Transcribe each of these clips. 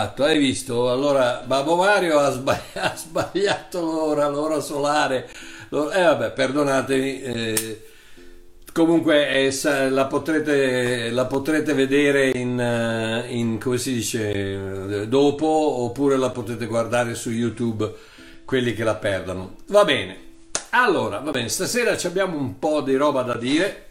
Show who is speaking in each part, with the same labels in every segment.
Speaker 1: Fatto, hai visto? Allora Babbo Mario ha, sbagli- ha sbagliato l'ora, l'ora solare. L'ora- Eh vabbè, perdonatemi. eh, comunque eh, la, potrete, la potrete vedere in, eh, in, come si dice, eh, dopo oppure la potete guardare su YouTube quelli che la perdono. Va bene. Allora, va bene, stasera abbiamo un po' di roba da dire.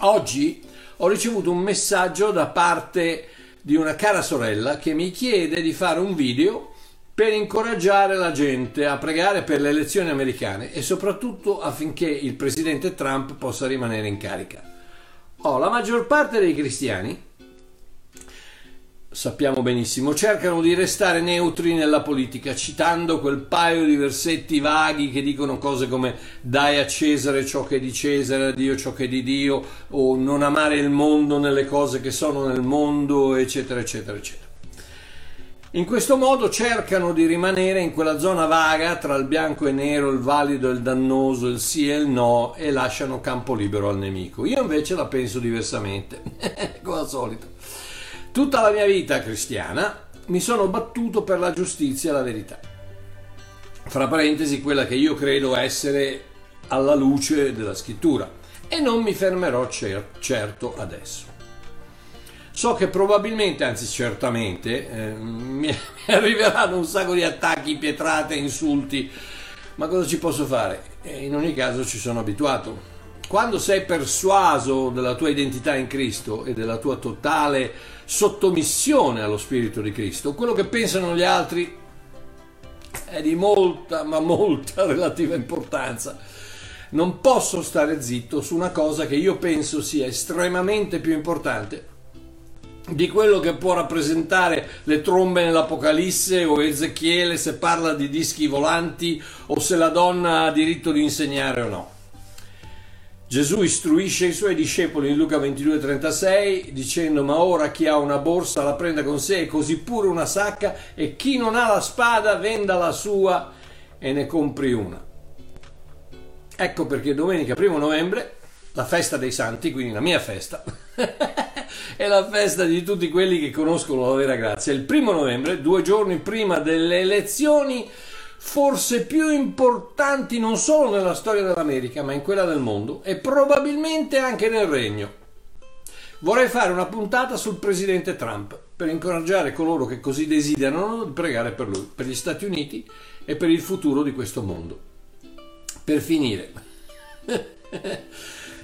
Speaker 1: Oggi ho ricevuto un messaggio da parte di una cara sorella che mi chiede di fare un video per incoraggiare la gente a pregare per le elezioni americane e soprattutto affinché il presidente Trump possa rimanere in carica. Oh, la maggior parte dei cristiani, sappiamo benissimo, cercano di restare neutri nella politica, citando quel paio di versetti vaghi che dicono cose come dai a Cesare ciò che è di Cesare, a Dio ciò che è di Dio, o non amare il mondo nelle cose che sono nel mondo, eccetera, eccetera, eccetera. In questo modo cercano di rimanere in quella zona vaga tra il bianco e nero, il valido e il dannoso, il sì e il no e lasciano campo libero al nemico. Io invece la penso diversamente, come al solito. Tutta la mia vita cristiana mi sono battuto per la giustizia e la verità. Fra parentesi, quella che io credo essere alla luce della scrittura. E non mi fermerò cer- certo adesso. So che probabilmente, anzi certamente, eh, mi arriveranno un sacco di attacchi, pietrate, insulti, ma cosa ci posso fare? In ogni caso ci sono abituato. Quando sei persuaso della tua identità in Cristo e della tua totale sottomissione allo Spirito di Cristo, quello che pensano gli altri è di molta, ma molta relativa importanza. Non posso stare zitto su una cosa che io penso sia estremamente più importante di quello che può rappresentare le trombe nell'Apocalisse o Ezechiele se parla di dischi volanti o se la donna ha diritto di insegnare o no. Gesù istruisce i suoi discepoli in Luca 22:36 dicendo ma ora chi ha una borsa la prenda con sé e così pure una sacca e chi non ha la spada venda la sua e ne compri una. Ecco perché domenica 1 novembre, la festa dei santi, quindi la mia festa, è la festa di tutti quelli che conoscono la vera grazia. Il primo novembre, due giorni prima delle elezioni, forse più importanti non solo nella storia dell'America, ma in quella del mondo e probabilmente anche nel regno. Vorrei fare una puntata sul presidente Trump per incoraggiare coloro che così desiderano di pregare per lui, per gli Stati Uniti e per il futuro di questo mondo. Per finire,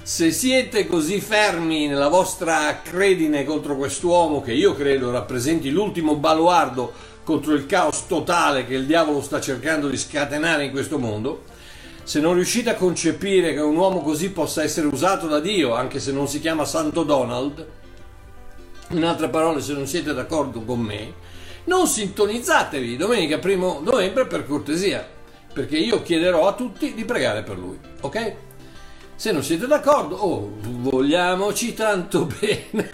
Speaker 1: se siete così fermi nella vostra credine contro quest'uomo che io credo rappresenti l'ultimo baluardo contro il caos totale che il diavolo sta cercando di scatenare in questo mondo, se non riuscite a concepire che un uomo così possa essere usato da Dio, anche se non si chiama Santo Donald, in altre parole, se non siete d'accordo con me, non sintonizzatevi domenica 1 novembre per cortesia, perché io chiederò a tutti di pregare per lui, ok? Se non siete d'accordo, oh, vogliamoci tanto bene,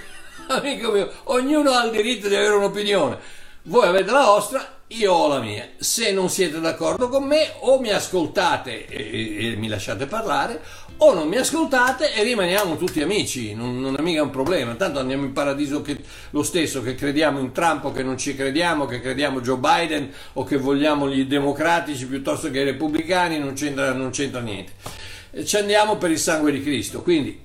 Speaker 1: amico mio, ognuno ha il diritto di avere un'opinione. Voi avete la vostra, io ho la mia. Se non siete d'accordo con me, o mi ascoltate e, e mi lasciate parlare, o non mi ascoltate e rimaniamo tutti amici. Non, non, è mica un problema. Tanto andiamo in paradiso che, lo stesso, che crediamo in Trump o che non ci crediamo, che crediamo Joe Biden o che vogliamo gli democratici piuttosto che i repubblicani, non c'entra, non c'entra niente. Ci andiamo per il sangue di Cristo. Quindi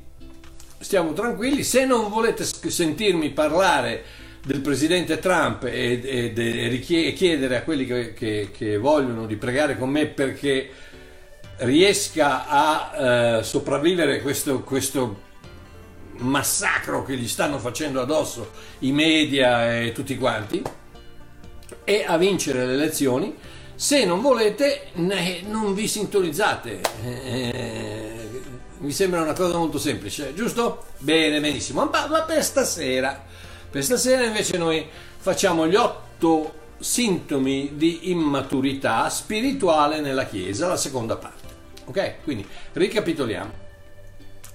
Speaker 1: stiamo tranquilli. Se non volete sentirmi parlare del presidente Trump e, e, e chiedere a quelli che, che, che, vogliono di pregare con me perché riesca a eh, sopravvivere questo, questo massacro che gli stanno facendo addosso i media e tutti quanti e a vincere le elezioni. Se non volete non vi sintonizzate. Eh, mi sembra una cosa molto semplice giusto? bene benissimo. Ma, ma per stasera per stasera invece noi facciamo gli otto sintomi di immaturità spirituale nella Chiesa, la seconda parte. Ok? Quindi ricapitoliamo.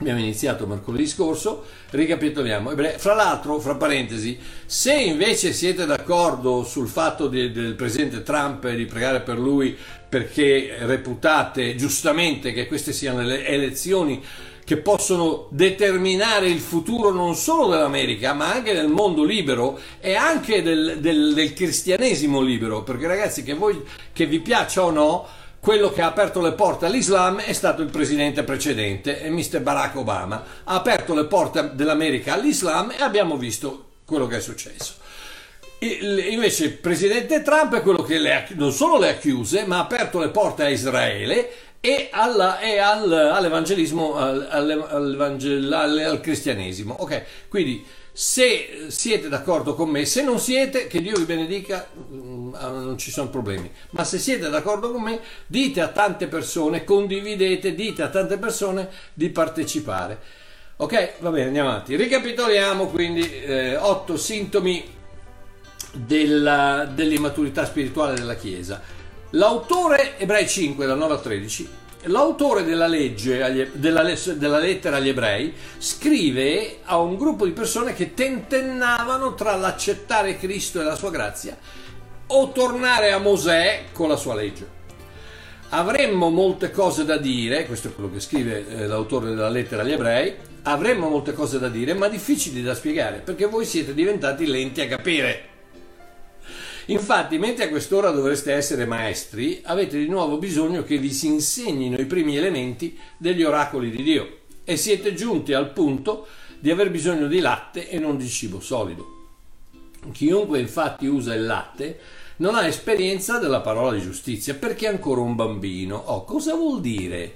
Speaker 1: Abbiamo iniziato mercoledì scorso, ricapitoliamo. Fra l'altro, fra parentesi, se invece siete d'accordo sul fatto di, del presidente Trump e di pregare per lui perché reputate giustamente che queste siano le elezioni che possono determinare il futuro non solo dell'America, ma anche del mondo libero e anche del, del, del cristianesimo libero. Perché ragazzi, che, voi, che vi piaccia o no, quello che ha aperto le porte all'Islam è stato il presidente precedente, Mr. Barack Obama. Ha aperto le porte dell'America all'Islam e abbiamo visto quello che è successo. Invece il presidente Trump è quello che le, non solo le ha chiuse, ma ha aperto le porte a Israele e, alla, e al, all'evangelismo, al, al, al, cristianesimo. Ok, quindi se siete d'accordo con me, se non siete, che Dio vi benedica, mm, ah, non ci sono problemi. Ma se siete d'accordo con me, dite a tante persone, condividete, dite a tante persone di partecipare. Ok, va bene, andiamo avanti. Ricapitoliamo quindi eh, otto sintomi della, dell'immaturità spirituale della Chiesa. L'autore, Ebrei 5, dal 9 al 13, l'autore della legge, della, della, lettera agli ebrei, scrive a un gruppo di persone che tentennavano tra l'accettare Cristo e la sua grazia o tornare a Mosè con la sua legge. Avremmo molte cose da dire, questo è quello che scrive eh, l'autore della lettera agli ebrei, avremmo molte cose da dire, ma difficili da spiegare, perché voi siete diventati lenti a capire. Infatti, mentre a quest'ora dovreste essere maestri, avete di nuovo bisogno che vi si insegnino i primi elementi degli oracoli di Dio e siete giunti al punto di aver bisogno di latte e non di cibo solido. Chiunque infatti usa il latte non ha esperienza della parola di giustizia perché è ancora un bambino. Oh, cosa vuol dire?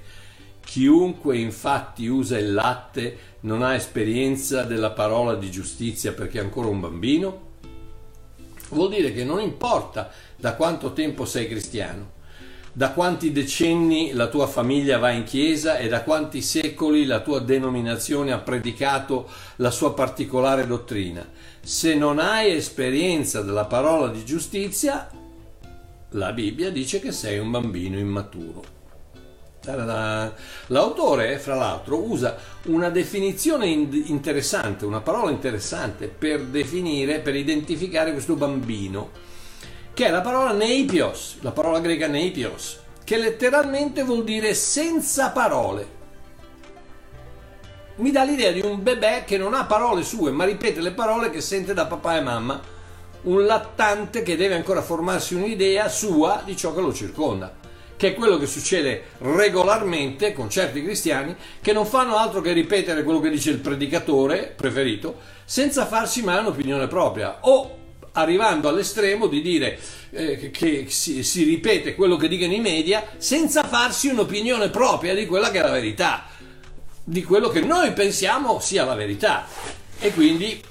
Speaker 1: Chiunque infatti usa il latte non ha esperienza della parola di giustizia perché è ancora un bambino? Vuol dire che non importa da quanto tempo sei cristiano, da quanti decenni la tua famiglia va in chiesa e da quanti secoli la tua denominazione ha predicato la sua particolare dottrina. Se non hai esperienza della parola di giustizia, la Bibbia dice che sei un bambino immaturo. L'autore, fra l'altro, usa una definizione interessante, una parola interessante per definire, per identificare questo bambino, che è la parola neipios, la parola greca neipios, che letteralmente vuol dire senza parole. Mi dà l'idea di un bebè che non ha parole sue, ma ripete le parole che sente da papà e mamma, un lattante che deve ancora formarsi un'idea sua di ciò che lo circonda che è quello che succede regolarmente con certi cristiani che non fanno altro che ripetere quello che dice il predicatore preferito senza farsi mai un'opinione propria o arrivando all'estremo di dire eh, che si, si ripete quello che dicono i media senza farsi un'opinione propria di quella che è la verità, di quello che noi pensiamo sia la verità. E quindi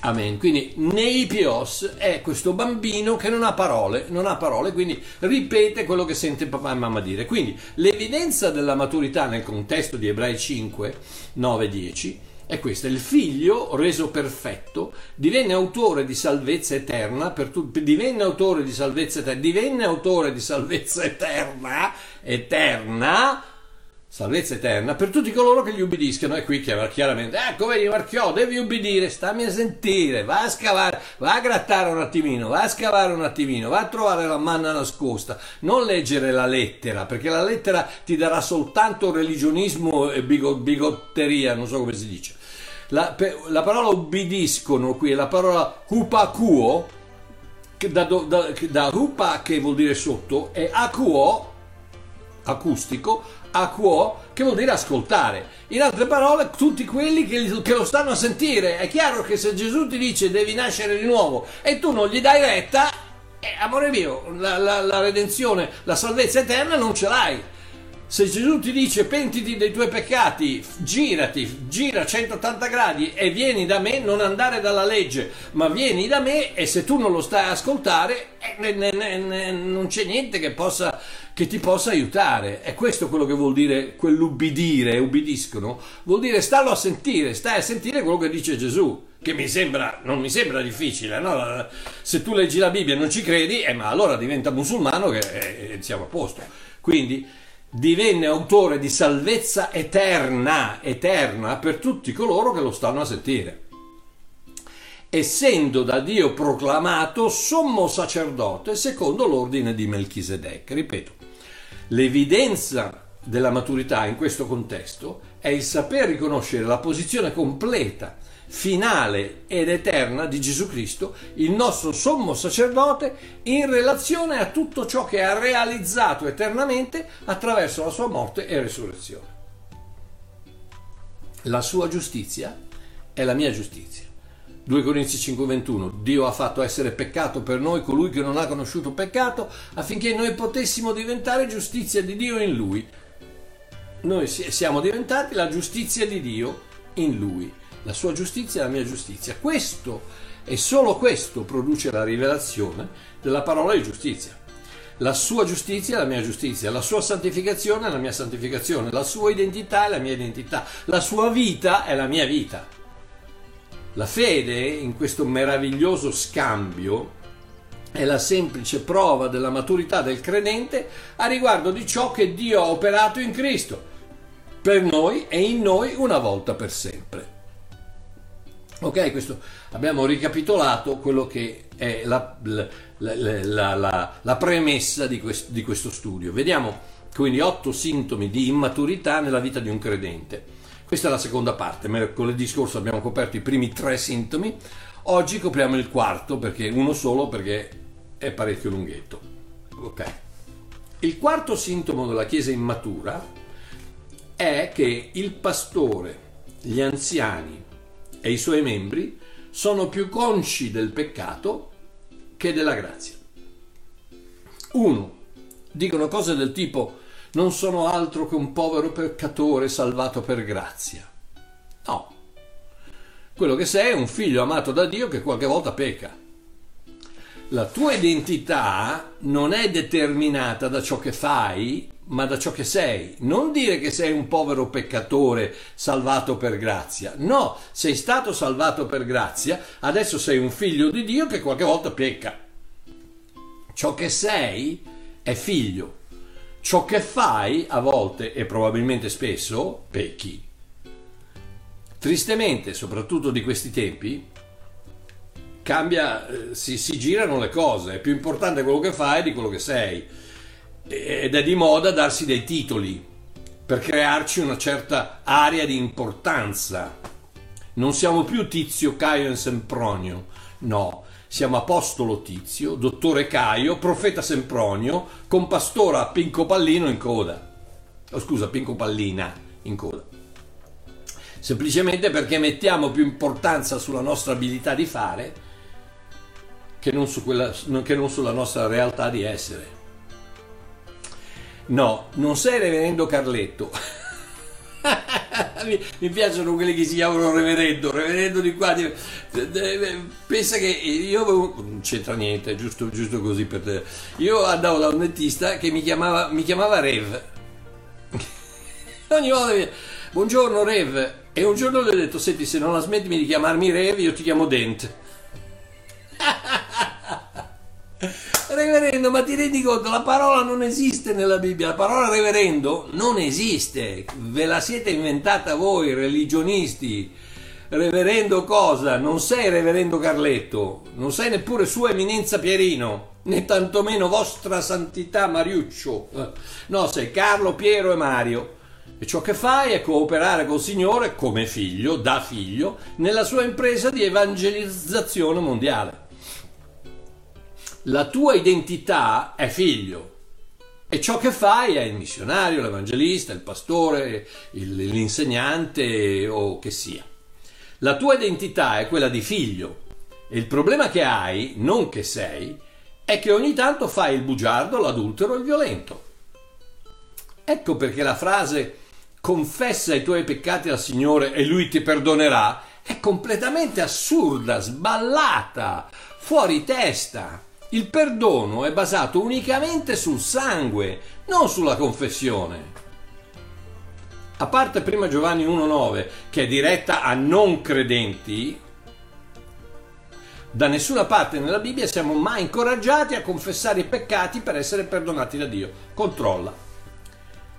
Speaker 1: Amen. Quindi Neipios è questo bambino che non ha parole, non ha parole, quindi ripete quello che sente papà e mamma dire. Quindi l'evidenza della maturità nel contesto di Ebrei 5, 9, 10 è questa. Il figlio reso perfetto divenne autore di salvezza eterna, per tu, divenne autore di salvezza eterna, divenne autore di salvezza eterna, eterna salvezza eterna per tutti coloro che gli ubbidiscano. E qui chiaramente, ecco vedi Marchiò, devi ubbidire, stammi a sentire, va a scavare, va a grattare un attimino, va a scavare un attimino, va a trovare la manna nascosta, non leggere la lettera, perché la lettera ti darà soltanto religionismo e bigotteria, non so come si dice. La, la parola ubbidiscono qui è la parola hupakuo, da, da, da hupa che vuol dire sotto, e akuo, acustico, aquo, che vuol dire ascoltare. In altre parole, tutti quelli che, che, lo stanno a sentire. È chiaro che se Gesù ti dice devi nascere di nuovo e tu non gli dai retta, eh, amore mio, la, la, la redenzione, la salvezza eterna non ce l'hai. Se Gesù ti dice pentiti dei tuoi peccati, girati, gira 180 gradi e vieni da me, non andare dalla legge, ma vieni da me e se tu non lo stai a ascoltare, eh, ne, ne, ne, non c'è niente che, possa, che ti possa aiutare. È questo quello che vuol dire quell'ubbidire, ubbidiscono, vuol dire starlo a sentire, stai a sentire quello che dice Gesù che mi sembra, non mi sembra difficile, no? se tu leggi la Bibbia e non ci credi, eh, ma allora diventa musulmano che eh, siamo a posto. Quindi divenne autore di salvezza eterna, eterna per tutti coloro che lo stanno a sentire. Essendo da Dio proclamato sommo sacerdote secondo l'ordine di Melchisedec. Ripeto, l'evidenza della maturità in questo contesto è il saper riconoscere la posizione completa, finale ed eterna di Gesù Cristo, il nostro sommo sacerdote, in relazione a tutto ciò che ha realizzato eternamente attraverso la sua morte e resurrezione. La sua giustizia è la mia giustizia. 2 Corinzi 5:21 Dio ha fatto essere peccato per noi colui che non ha conosciuto peccato affinché noi potessimo diventare giustizia di Dio in lui. Noi siamo diventati la giustizia di Dio in lui. La sua giustizia è la mia giustizia. Questo e solo questo produce la rivelazione della parola di giustizia. La sua giustizia è la mia giustizia, la sua santificazione è la mia santificazione, la sua identità è la mia identità, la sua vita è la mia vita. La fede in questo meraviglioso scambio è la semplice prova della maturità del credente a riguardo di ciò che Dio ha operato in Cristo, per noi e in noi una volta per sempre. Ok, questo abbiamo ricapitolato quello che è la, la, la, la premessa di questo, di questo studio. Vediamo quindi otto sintomi di immaturità nella vita di un credente. Questa è la seconda parte, mercoledì scorso abbiamo coperto i primi tre sintomi, oggi copriamo il quarto, perché uno solo perché è parecchio lunghetto. Ok. Il quarto sintomo della Chiesa immatura è che il pastore, gli anziani e i suoi membri sono più consci del peccato che della grazia. Uno, dicono cose del tipo non sono altro che un povero peccatore salvato per grazia. No. Quello che sei è un figlio amato da Dio che qualche volta pecca. La tua identità non è determinata da ciò che fai, ma da ciò che sei. Non dire che sei un povero peccatore salvato per grazia. No, sei stato salvato per grazia, adesso sei un figlio di Dio che qualche volta pecca. Ciò che sei è figlio ciò che fai a volte e probabilmente spesso pecchi. Tristemente, soprattutto di questi tempi, cambia, eh, si, si girano le cose, è più importante quello che fai di quello che sei ed è di moda darsi dei titoli per crearci una certa area di importanza. Non siamo più Tizio, Caio e Sempronio, no, siamo Apostolo Tizio, Dottore Caio, Profeta Sempronio, con Pastora Pinco Pallino in coda. Oh, scusa, Pinco Pallina in coda. Semplicemente perché mettiamo più importanza sulla nostra abilità di fare che non, su quella, che non sulla nostra realtà di essere. No, non sei reverendo Carletto. mi, mi, piacciono quelli che si chiamano reverendo, reverendo di qua. Di, pensa che io non c'entra niente, giusto, giusto così per te. Io andavo da un dentista che mi chiamava, mi chiamava Rev. Ogni volta mi buongiorno Rev. E un giorno gli ho detto, senti, se non la smetti di chiamarmi Rev, io ti chiamo Dent. Reverendo, ma ti rendi conto? La parola non esiste nella Bibbia, la parola reverendo non esiste, ve la siete inventata voi, religionisti. Reverendo cosa? Non sei reverendo Carletto, non sei neppure sua eminenza Pierino, né tantomeno vostra santità Mariuccio. No, sei Carlo, Piero e Mario. E ciò che fai è cooperare col Signore come figlio, da figlio, nella sua impresa di evangelizzazione mondiale la tua identità è figlio e ciò che fai è il missionario, l'evangelista, il pastore, il, l'insegnante o che sia. La tua identità è quella di figlio e il problema che hai, non che sei, è che ogni tanto fai il bugiardo, l'adultero e il violento. Ecco perché la frase confessa i tuoi peccati al Signore e Lui ti perdonerà è completamente assurda, sballata, fuori testa. Il perdono è basato unicamente sul sangue, non sulla confessione. A parte prima Giovanni 1.9, che è diretta a non credenti, da nessuna parte nella Bibbia siamo mai incoraggiati a confessare i peccati per essere perdonati da Dio. Controlla.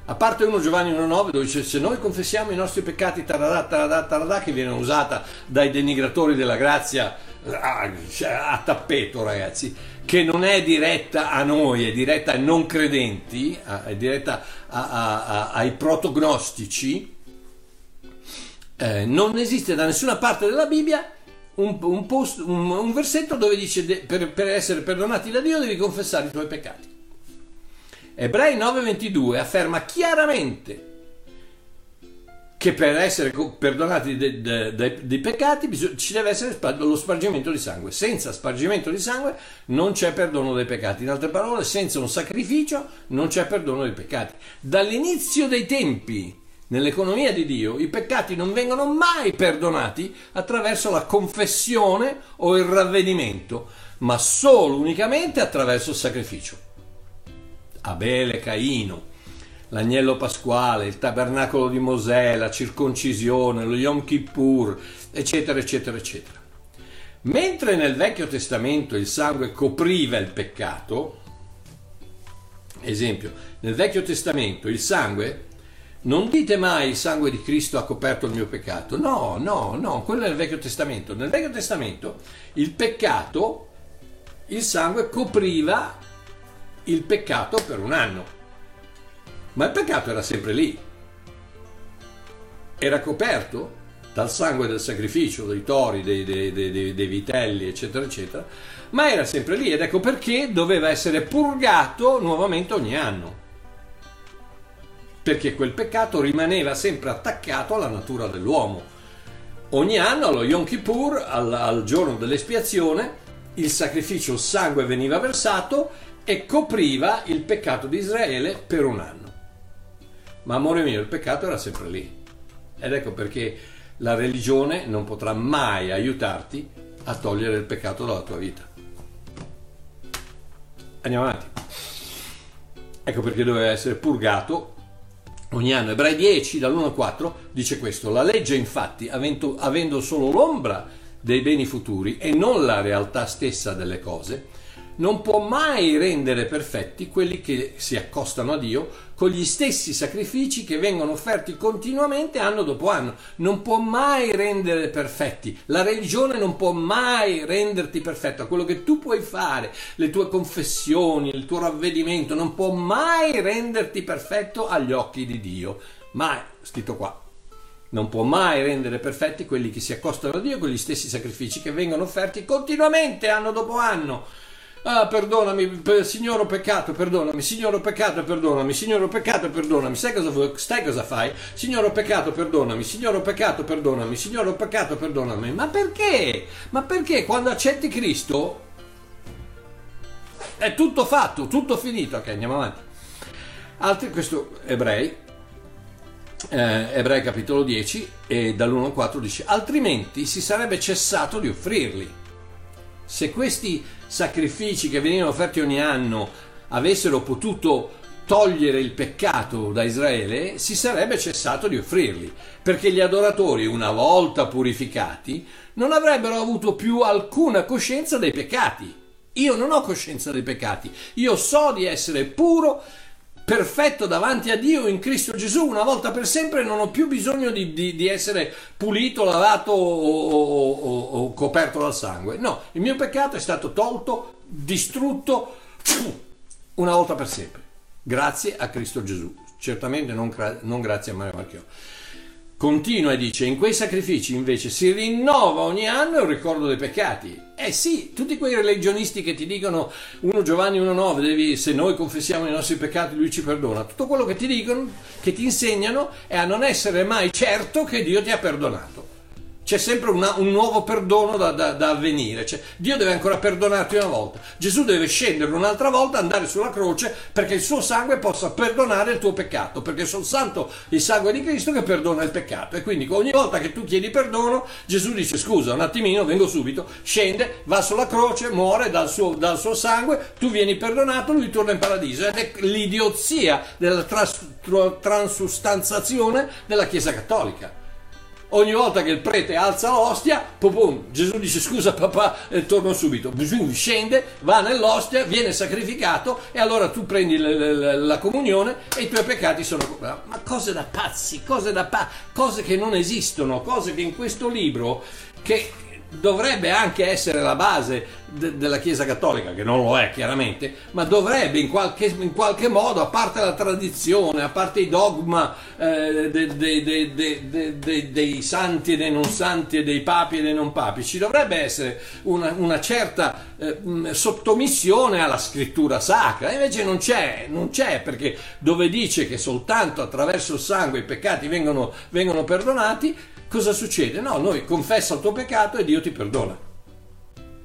Speaker 1: A parte 1 Giovanni 1.9 dove dice se noi confessiamo i nostri peccati taradà, taradà, taradà, che viene usata dai denigratori della grazia a, cioè, a tappeto ragazzi, che non è diretta a noi, è diretta ai non credenti, è diretta a, a, ai protognostici, eh, non esiste da nessuna parte della Bibbia un, un, post, un, un versetto dove dice de, per, per essere perdonati da Dio devi confessare i tuoi peccati. Ebrei 9:22 afferma chiaramente che per essere perdonati dei, peccati ci deve essere lo spargimento di sangue. Senza spargimento di sangue non c'è perdono dei peccati. In altre parole, senza un sacrificio non c'è perdono dei peccati. Dall'inizio dei tempi, nell'economia di Dio, i peccati non vengono mai perdonati attraverso la confessione o il ravvedimento, ma solo unicamente attraverso il sacrificio. Abele, Caino, l'agnello pasquale, il tabernacolo di Mosè, la circoncisione, lo Yom Kippur, eccetera, eccetera, eccetera. Mentre nel Vecchio Testamento il sangue copriva il peccato, esempio, nel Vecchio Testamento il sangue, non dite mai il sangue di Cristo ha coperto il mio peccato, no, no, no, quello è nel Vecchio Testamento. Nel Vecchio Testamento il peccato, il sangue copriva il peccato per un anno ma il peccato era sempre lì. Era coperto dal sangue del sacrificio, dei tori, dei, dei, dei, dei, vitelli, eccetera, eccetera, ma era sempre lì ed ecco perché doveva essere purgato nuovamente ogni anno. Perché quel peccato rimaneva sempre attaccato alla natura dell'uomo. Ogni anno, allo Yom Kippur, al, al giorno dell'espiazione, il sacrificio, il sangue veniva versato e copriva il peccato di Israele per un anno. Ma amore mio, il peccato era sempre lì. Ed ecco perché la religione non potrà mai aiutarti a togliere il peccato dalla tua vita. Andiamo avanti. Ecco perché doveva essere purgato ogni anno. Ebrei 10, dall'1 al 4, dice questo. La legge, infatti, avendo, avendo solo l'ombra dei beni futuri e non la realtà stessa delle cose, non può mai rendere perfetti quelli che si accostano a Dio con gli stessi sacrifici che vengono offerti continuamente anno dopo anno. Non può mai rendere perfetti. La religione non può mai renderti perfetto. Quello che tu puoi fare, le tue confessioni, il tuo ravvedimento, non può mai renderti perfetto agli occhi di Dio. Mai, scritto qua. Non può mai rendere perfetti quelli che si accostano a Dio con gli stessi sacrifici che vengono offerti continuamente anno dopo anno. Ah, perdonami, signore, ho peccato, perdonami, signore, ho peccato, perdonami, signore, ho peccato, perdonami. Sai cosa, stai cosa fai? Signore, ho peccato, perdonami, signore, ho peccato, perdonami, signore, ho peccato, perdonami. Ma perché? Ma perché quando accetti Cristo è tutto fatto, tutto finito. Ok, andiamo avanti. Altri, questo ebrei, eh, ebrei capitolo 10 e dall'1 al 4 dice, altrimenti si sarebbe cessato di offrirli. Se questi sacrifici che venivano offerti ogni anno avessero potuto togliere il peccato da Israele, si sarebbe cessato di offrirli, perché gli adoratori, una volta purificati, non avrebbero avuto più alcuna coscienza dei peccati. Io non ho coscienza dei peccati, io so di essere puro perfetto davanti a Dio in Cristo Gesù una volta per sempre non ho più bisogno di, di, di essere pulito, lavato o, o, o, o, coperto dal sangue. No, il mio peccato è stato tolto, distrutto una volta per sempre. Grazie a Cristo Gesù. Certamente non, non grazie a Mario Marchiò. Continua e dice, in quei sacrifici invece si rinnova ogni anno il ricordo dei peccati. Eh sì, tutti quei religionisti che ti dicono 1 Giovanni 1.9, devi, se noi confessiamo i nostri peccati lui ci perdona, tutto quello che ti dicono, che ti insegnano è a non essere mai certo che Dio ti ha perdonato c'è sempre una, un nuovo perdono da, da, da avvenire. Cioè, Dio deve ancora perdonarti una volta. Gesù deve scendere un'altra volta, andare sulla croce perché il suo sangue possa perdonare il tuo peccato. Perché è soltanto il sangue di Cristo che perdona il peccato. E quindi ogni volta che tu chiedi perdono, Gesù dice: Scusa, un attimino, vengo subito. Scende, va sulla croce, muore dal suo, dal suo sangue. Tu vieni perdonato, lui torna in paradiso. Ed è l'idiozia della trans, transustanzazione della Chiesa Cattolica ogni volta che il prete alza l'ostia, pum, Gesù dice scusa papà, e torno subito. Gesù scende, va nell'ostia, viene sacrificato e allora tu prendi la, la, la comunione e i tuoi peccati sono... Ma cose da pazzi, cose da pazzi, cose che non esistono, cose che in questo libro che dovrebbe anche essere la base de- della Chiesa Cattolica, che non lo è chiaramente, ma dovrebbe in qualche, in qualche modo, a parte la tradizione, a parte i dogma eh, de- de- dei santi e dei non santi e dei papi e dei non papi, ci dovrebbe essere una, una certa eh, sottomissione alla scrittura sacra, invece non c'è, non c'è, perché dove dice che soltanto attraverso il sangue i peccati vengono, vengono perdonati, cosa succede? No, noi confessa il tuo peccato e Dio ti perdona.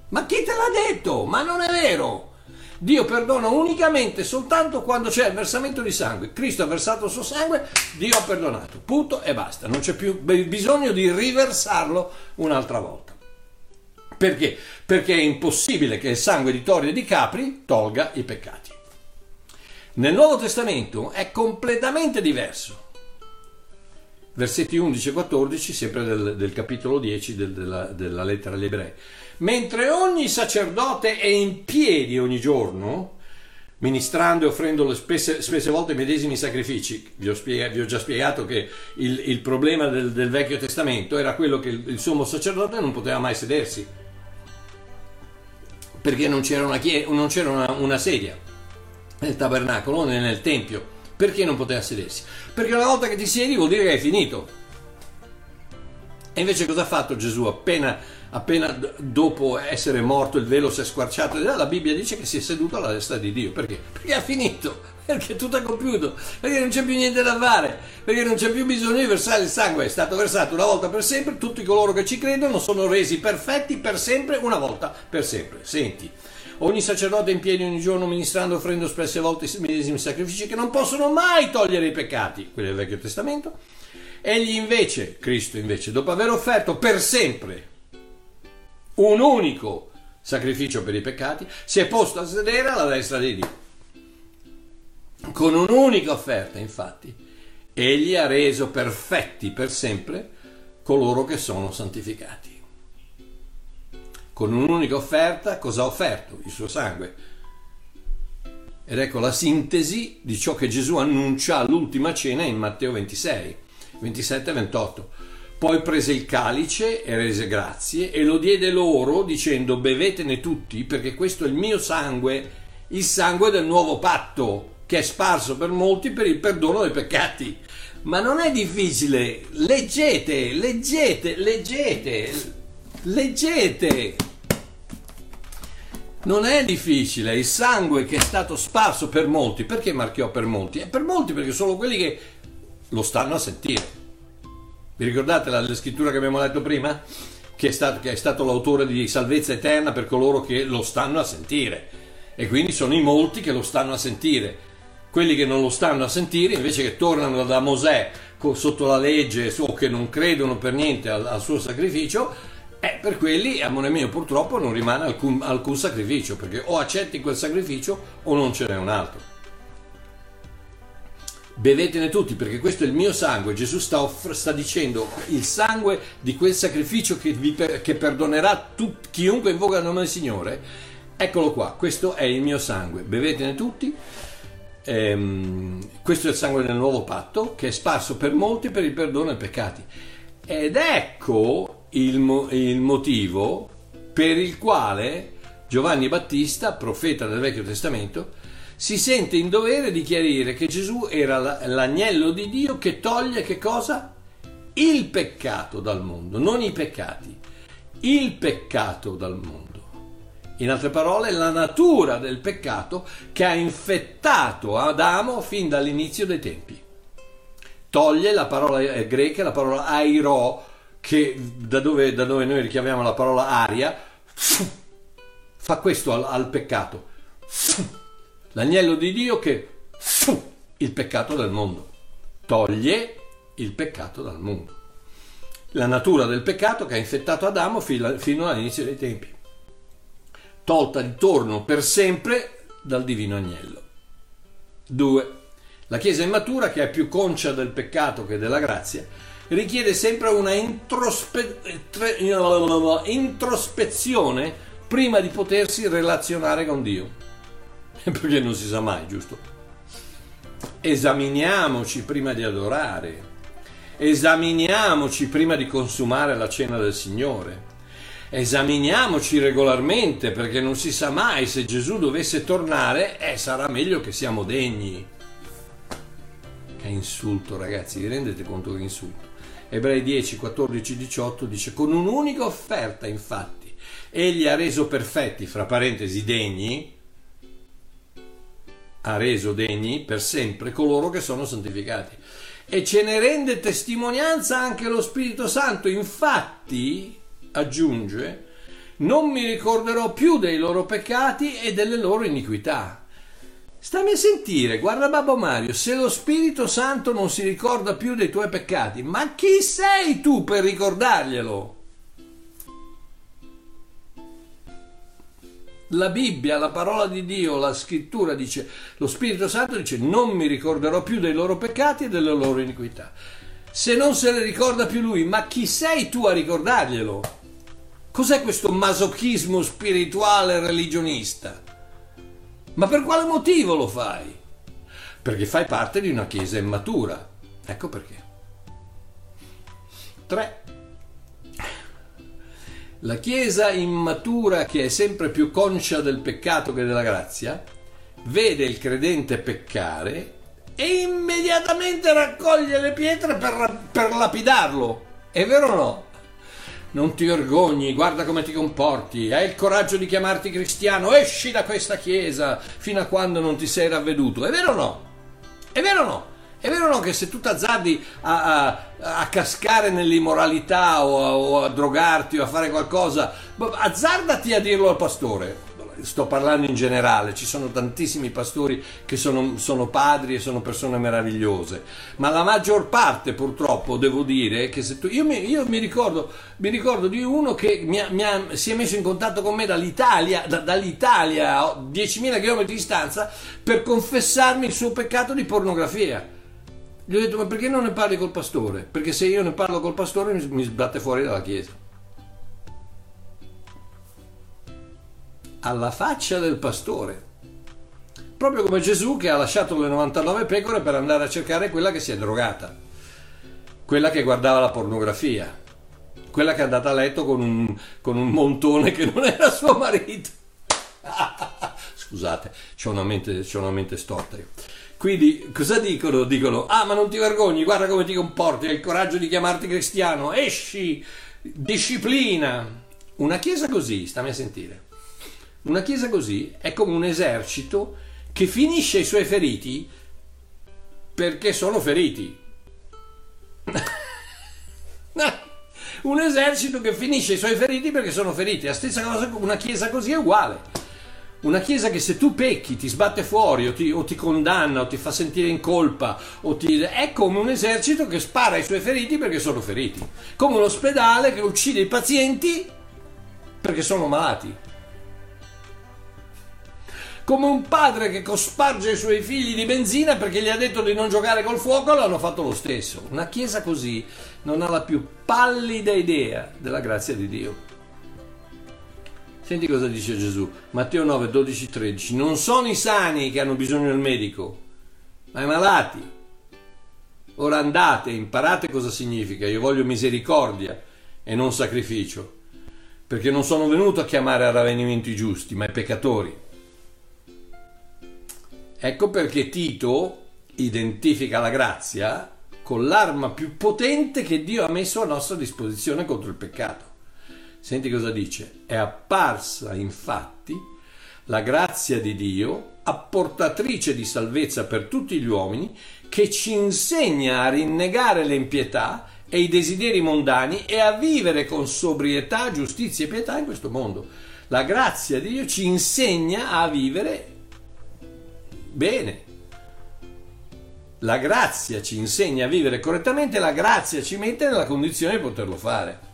Speaker 1: Ma chi te l'ha detto? Ma non è vero! Dio perdona unicamente soltanto quando c'è il versamento di sangue. Cristo ha versato il suo sangue, Dio ha perdonato. Punto e basta. Non c'è più bisogno di riversarlo un'altra volta. Perché? Perché è impossibile che il sangue di tori e di capri tolga i peccati. Nel Nuovo Testamento è completamente diverso versetti 11 e 14, sempre del, del capitolo 10 del, della, della lettera agli ebrei. Mentre ogni sacerdote è in piedi ogni giorno, ministrando e offrendo spesse, spesse, volte i medesimi sacrifici. Vi ho, spiega, vi ho già spiegato che il, il problema del, del, Vecchio Testamento era quello che il, il sommo sacerdote non poteva mai sedersi, perché non c'era una, non c'era una, una sedia nel tabernacolo né nel tempio. Perché non poteva sedersi? Perché una volta che ti siedi vuol dire che hai finito. E invece cosa ha fatto Gesù appena, appena dopo essere morto il velo si è squarciato? La Bibbia dice che si è seduto alla destra di Dio. Perché? Perché ha finito, perché tutto è compiuto, perché non c'è più niente da fare, perché non c'è più bisogno di versare il sangue, è stato versato una volta per sempre, tutti coloro che ci credono sono resi perfetti per sempre, una volta per sempre. Senti, Ogni sacerdote in piedi ogni giorno ministrando offrendo spesse volte i medesimi sacrifici che non possono mai togliere i peccati, quelli del Vecchio Testamento. Egli invece, Cristo invece, dopo aver offerto per sempre un unico sacrificio per i peccati, si è posto a sedere alla destra di Dio. Con un'unica offerta, infatti, egli ha reso perfetti per sempre coloro che sono santificati con un'unica offerta, cosa ha offerto? Il suo sangue. Ed ecco la sintesi di ciò che Gesù annuncia all'ultima cena in Matteo 26, 27 e 28. Poi prese il calice e rese grazie e lo diede loro dicendo bevetene tutti perché questo è il mio sangue, il sangue del nuovo patto che è sparso per molti per il perdono dei peccati. Ma non è difficile, leggete, leggete, leggete. Leggete! Non è difficile, il sangue che è stato sparso per molti, perché marchiò per molti? È per molti perché sono quelli che lo stanno a sentire. Vi ricordate la, la scrittura che abbiamo letto prima? Che è, stato, che è stato l'autore di salvezza eterna per coloro che lo stanno a sentire. E quindi sono i molti che lo stanno a sentire. Quelli che non lo stanno a sentire, invece che tornano da Mosè sotto la legge o che non credono per niente al, al suo sacrificio, eh, per quelli, amore mio, purtroppo non rimane alcun, alcun sacrificio, perché o accetti quel sacrificio o non ce n'è un altro. Bevetene tutti perché questo è il mio sangue. Gesù sta, off- sta dicendo il sangue di quel sacrificio che, per- che perdonerà tut- chiunque invoca il nome del Signore. Eccolo qua, questo è il mio sangue. Bevetene tutti. Ehm, questo è il sangue del nuovo patto che è sparso per molti per il perdono dei peccati. Ed ecco il, mo- il motivo per il quale Giovanni Battista, profeta del Vecchio Testamento, si sente in dovere di chiarire che Gesù era l'agnello di Dio che toglie che cosa? Il peccato dal mondo, non i peccati, il peccato dal mondo. In altre parole, la natura del peccato che ha infettato Adamo fin dall'inizio dei tempi. Toglie la parola greca, la parola airo, che da dove, da dove noi richiamiamo la parola aria, fa questo al, al peccato. L'agnello di Dio che il peccato del mondo, toglie il peccato dal mondo. La natura del peccato che ha infettato Adamo fino all'inizio dei tempi, tolta di torno per sempre dal divino agnello. 2. La Chiesa immatura, che è più concia del peccato che della grazia, richiede sempre una introspe- introspezione prima di potersi relazionare con Dio. Perché non si sa mai, giusto? Esaminiamoci prima di adorare, esaminiamoci prima di consumare la cena del Signore, esaminiamoci regolarmente perché non si sa mai se Gesù dovesse tornare, eh, sarà meglio che siamo degni. Che insulto ragazzi, vi rendete conto che insulto? Ebrei 10, 14, 18 dice con un'unica offerta infatti egli ha reso perfetti, fra parentesi degni, ha reso degni per sempre coloro che sono santificati. E ce ne rende testimonianza anche lo Spirito Santo. Infatti, aggiunge, non mi ricorderò più dei loro peccati e delle loro iniquità. Stammi a sentire, guarda Babbo Mario, se lo Spirito Santo non si ricorda più dei tuoi peccati, ma chi sei tu per ricordarglielo? La Bibbia, la parola di Dio, la scrittura dice, lo Spirito Santo dice non mi ricorderò più dei loro peccati e delle loro iniquità. Se non se ne ricorda più lui, ma chi sei tu a ricordarglielo? Cos'è questo masochismo spirituale religionista? Ma per quale motivo lo fai? Perché fai parte di una chiesa immatura. Ecco perché. 3. La Chiesa immatura, che è sempre più conscia del peccato che della grazia, vede il credente peccare e immediatamente raccoglie le pietre per, per lapidarlo. È vero o no? Non ti vergogni, guarda come ti comporti, hai il coraggio di chiamarti cristiano, esci da questa chiesa fino a quando non ti sei ravveduto. È vero o no? È vero o no? È vero o no che se tu ti azzardi a, a, a, cascare nell'immoralità o a, o a drogarti o a fare qualcosa, azzardati a dirlo al pastore sto parlando in generale, ci sono tantissimi pastori che sono, sono, padri e sono persone meravigliose, ma la maggior parte purtroppo devo dire che se tu, io, mi, io mi, ricordo, mi ricordo, di uno che mi mi si è messo in contatto con me dall'Italia, da, dall'Italia a 10.000 km di distanza per confessarmi il suo peccato di pornografia. Gli ho detto ma perché non ne parli col pastore? Perché se io ne parlo col pastore mi, mi sbatte fuori dalla chiesa. Alla faccia del pastore. Proprio come Gesù che ha lasciato le 99 pecore per andare a cercare quella che si è drogata, quella che guardava la pornografia, quella che è andata a letto con un, con un montone che non era suo marito. Scusate, c'ho una, mente, mente storta. Quindi cosa dicono? Dicono, ah ma non ti vergogni, guarda come ti comporti, hai il coraggio di chiamarti cristiano, esci, disciplina. Una chiesa così, stammi a sentire una chiesa così è come un esercito che finisce i suoi feriti perché sono feriti. un esercito che finisce i suoi feriti perché sono feriti. La stessa cosa con una chiesa così è uguale. Una chiesa che se tu pecchi ti sbatte fuori o ti, o ti condanna o ti fa sentire in colpa ti, è come un esercito che spara ai suoi feriti perché sono feriti. Come un ospedale che uccide i pazienti perché sono malati come un padre che cosparge i suoi figli di benzina perché gli ha detto di non giocare col fuoco, l'hanno fatto lo stesso. Una chiesa così non ha la più pallida idea della grazia di Dio. Senti cosa dice Gesù, Matteo 9, 12, 13. Non sono i sani che hanno bisogno del medico, ma i malati. Ora andate, imparate cosa significa. Io voglio misericordia e non sacrificio, perché non sono venuto a chiamare a ravvenimento i giusti, ma i peccatori. Ecco perché Tito identifica la grazia con l'arma più potente che Dio ha messo a nostra disposizione contro il peccato. Senti cosa dice? È apparsa infatti la grazia di Dio, apportatrice di salvezza per tutti gli uomini, che ci insegna a rinnegare le impietà e i desideri mondani e a vivere con sobrietà, giustizia e pietà in questo mondo. La grazia di Dio ci insegna a vivere Bene. La grazia ci insegna a vivere correttamente, la grazia ci mette nella condizione di poterlo fare.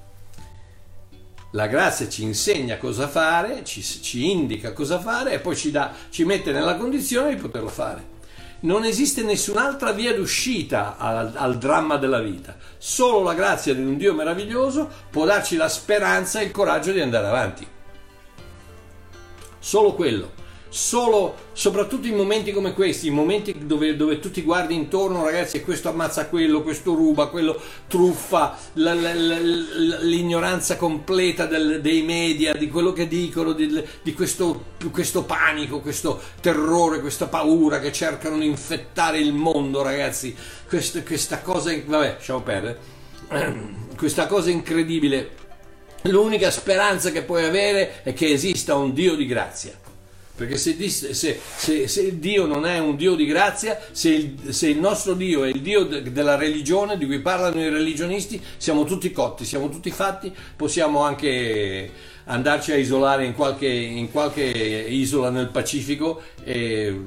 Speaker 1: La grazia ci insegna cosa fare, ci, ci indica cosa fare e poi ci, dà, ci mette nella condizione di poterlo fare. Non esiste nessun'altra via d'uscita al, al, dramma della vita. Solo la grazia di un Dio meraviglioso può darci la speranza e il coraggio di andare avanti. Solo quello. Solo, soprattutto in momenti come questi, in momenti dove, dove, tu ti guardi intorno, ragazzi, e questo ammazza quello, questo ruba, quello truffa, la, la, la, l'ignoranza completa del, dei media, di quello che dicono, di, di questo, questo, panico, questo terrore, questa paura che cercano di infettare il mondo, ragazzi, questa, questa cosa, vabbè, lasciamo perdere, questa cosa incredibile. L'unica speranza che puoi avere è che esista un Dio di grazia perché se, se, se, se, Dio non è un Dio di grazia, se il, il nostro Dio è il Dio de, della religione di cui parlano i religionisti, siamo tutti cotti, siamo tutti fatti, possiamo anche andarci a isolare in qualche, in qualche isola nel Pacifico e,